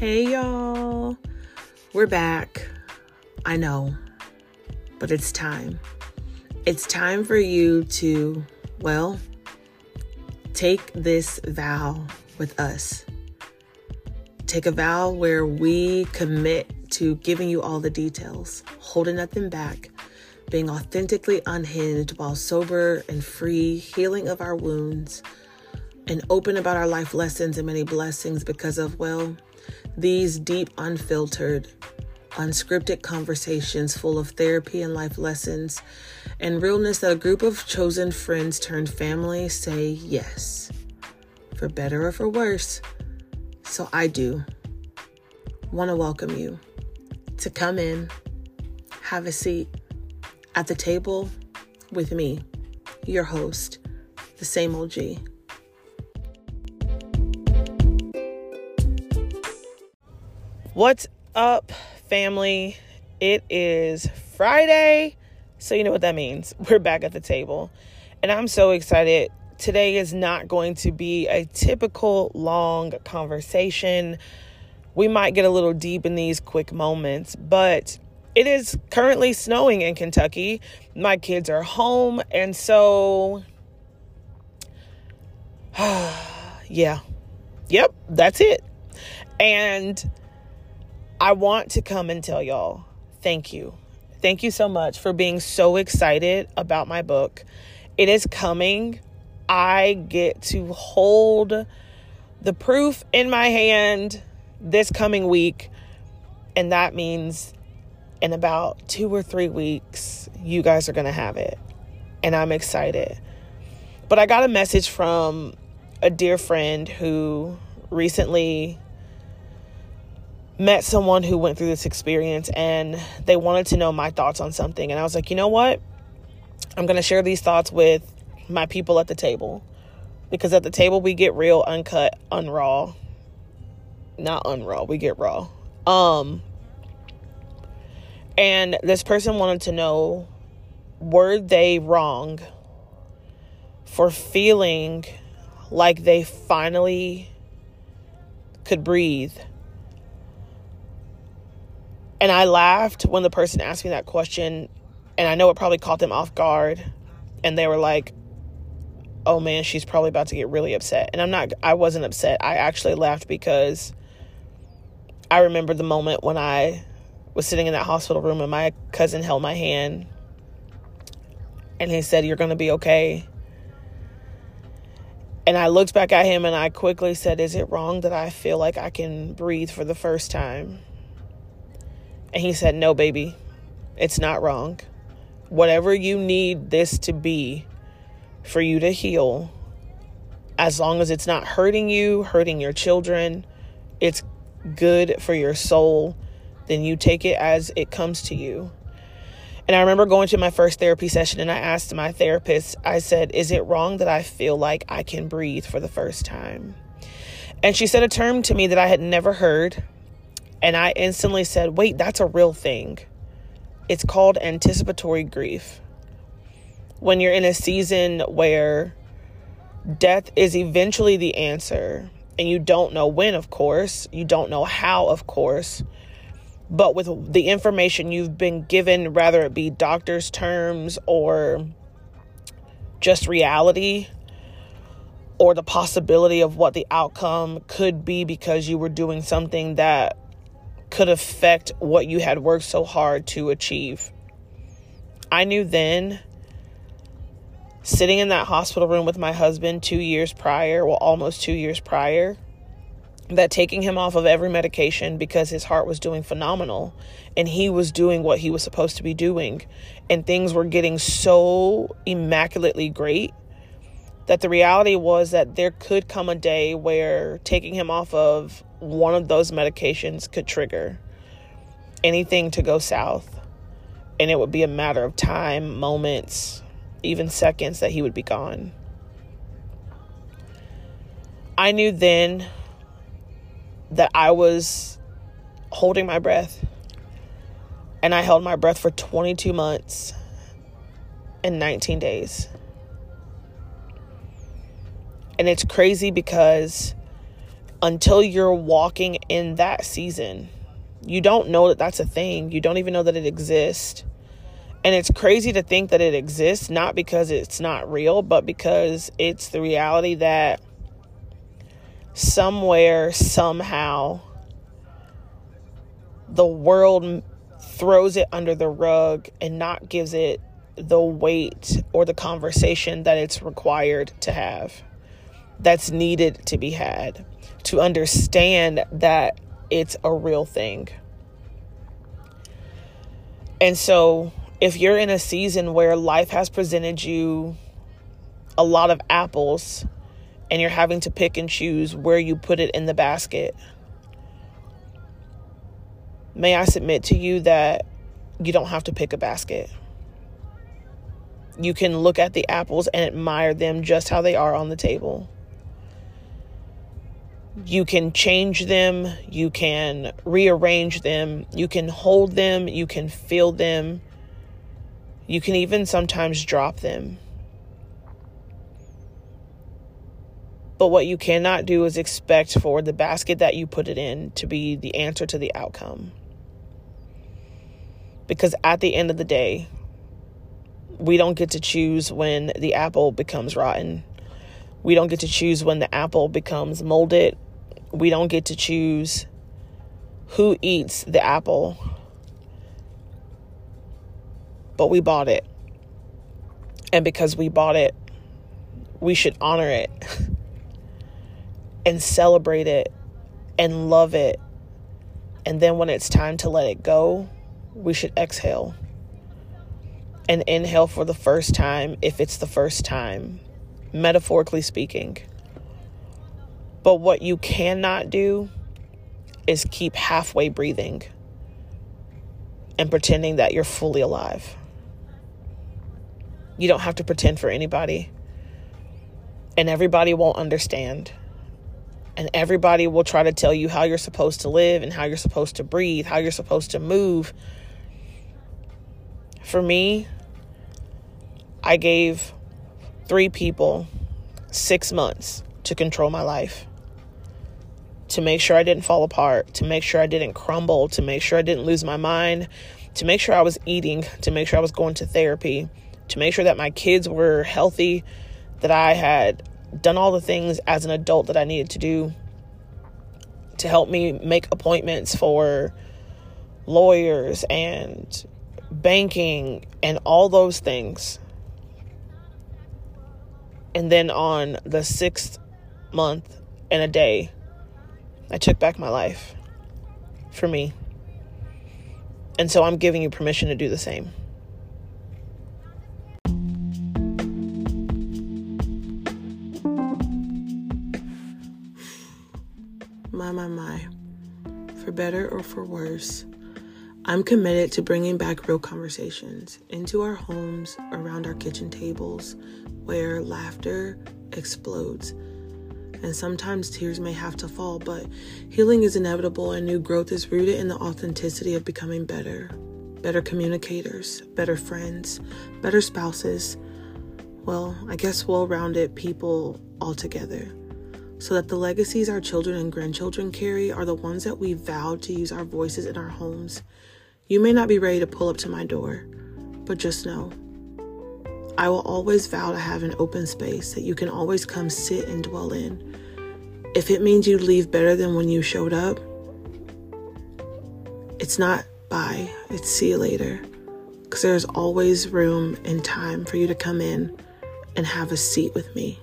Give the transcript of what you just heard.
Hey, y'all. We're back. I know, but it's time. It's time for you to, well, take this vow with us. Take a vow where we commit to giving you all the details, holding nothing back, being authentically unhinged while sober and free, healing of our wounds, and open about our life lessons and many blessings because of, well, these deep, unfiltered, unscripted conversations full of therapy and life lessons and realness that a group of chosen friends turned family say yes, for better or for worse. So I do want to welcome you to come in, have a seat at the table with me, your host, the same OG. What's up, family? It is Friday, so you know what that means. We're back at the table, and I'm so excited. Today is not going to be a typical long conversation. We might get a little deep in these quick moments, but it is currently snowing in Kentucky. My kids are home, and so yeah. Yep, that's it. And I want to come and tell y'all thank you. Thank you so much for being so excited about my book. It is coming. I get to hold the proof in my hand this coming week. And that means in about two or three weeks, you guys are going to have it. And I'm excited. But I got a message from a dear friend who recently met someone who went through this experience and they wanted to know my thoughts on something. And I was like, you know what? I'm going to share these thoughts with my people at the table because at the table we get real, uncut, unraw. Not unraw, we get raw. Um, and this person wanted to know were they wrong for feeling like they finally could breathe and I laughed when the person asked me that question. And I know it probably caught them off guard. And they were like, oh man, she's probably about to get really upset. And I'm not, I wasn't upset. I actually laughed because I remember the moment when I was sitting in that hospital room and my cousin held my hand and he said, You're going to be okay. And I looked back at him and I quickly said, Is it wrong that I feel like I can breathe for the first time? And he said, No, baby, it's not wrong. Whatever you need this to be for you to heal, as long as it's not hurting you, hurting your children, it's good for your soul, then you take it as it comes to you. And I remember going to my first therapy session and I asked my therapist, I said, Is it wrong that I feel like I can breathe for the first time? And she said a term to me that I had never heard. And I instantly said, wait, that's a real thing. It's called anticipatory grief. When you're in a season where death is eventually the answer, and you don't know when, of course, you don't know how, of course, but with the information you've been given, whether it be doctor's terms or just reality, or the possibility of what the outcome could be because you were doing something that could affect what you had worked so hard to achieve. I knew then, sitting in that hospital room with my husband two years prior, well, almost two years prior, that taking him off of every medication because his heart was doing phenomenal and he was doing what he was supposed to be doing, and things were getting so immaculately great that the reality was that there could come a day where taking him off of one of those medications could trigger anything to go south. And it would be a matter of time, moments, even seconds that he would be gone. I knew then that I was holding my breath. And I held my breath for 22 months and 19 days. And it's crazy because until you're walking in that season. You don't know that that's a thing. You don't even know that it exists. And it's crazy to think that it exists, not because it's not real, but because it's the reality that somewhere, somehow, the world throws it under the rug and not gives it the weight or the conversation that it's required to have, that's needed to be had, to understand that it's a real thing. And so, if you're in a season where life has presented you a lot of apples and you're having to pick and choose where you put it in the basket, may I submit to you that you don't have to pick a basket. You can look at the apples and admire them just how they are on the table. You can change them, you can rearrange them, you can hold them, you can feel them, you can even sometimes drop them. But what you cannot do is expect for the basket that you put it in to be the answer to the outcome. Because at the end of the day, we don't get to choose when the apple becomes rotten. We don't get to choose when the apple becomes molded. We don't get to choose who eats the apple. But we bought it. And because we bought it, we should honor it and celebrate it and love it. And then when it's time to let it go, we should exhale and inhale for the first time if it's the first time, metaphorically speaking. But what you cannot do is keep halfway breathing and pretending that you're fully alive. You don't have to pretend for anybody. And everybody won't understand. And everybody will try to tell you how you're supposed to live and how you're supposed to breathe, how you're supposed to move. For me, I gave three people six months to control my life, to make sure I didn't fall apart, to make sure I didn't crumble, to make sure I didn't lose my mind, to make sure I was eating, to make sure I was going to therapy, to make sure that my kids were healthy, that I had done all the things as an adult that I needed to do to help me make appointments for lawyers and banking and all those things. And then on the sixth month and a day, I took back my life for me. And so I'm giving you permission to do the same. My, my, my. For better or for worse, I'm committed to bringing back real conversations into our homes, around our kitchen tables, where laughter explodes. And sometimes tears may have to fall, but healing is inevitable and new growth is rooted in the authenticity of becoming better. Better communicators, better friends, better spouses. Well, I guess well rounded people altogether. So that the legacies our children and grandchildren carry are the ones that we vowed to use our voices in our homes. You may not be ready to pull up to my door, but just know I will always vow to have an open space that you can always come sit and dwell in. If it means you leave better than when you showed up, it's not bye, it's see you later. Because there's always room and time for you to come in and have a seat with me.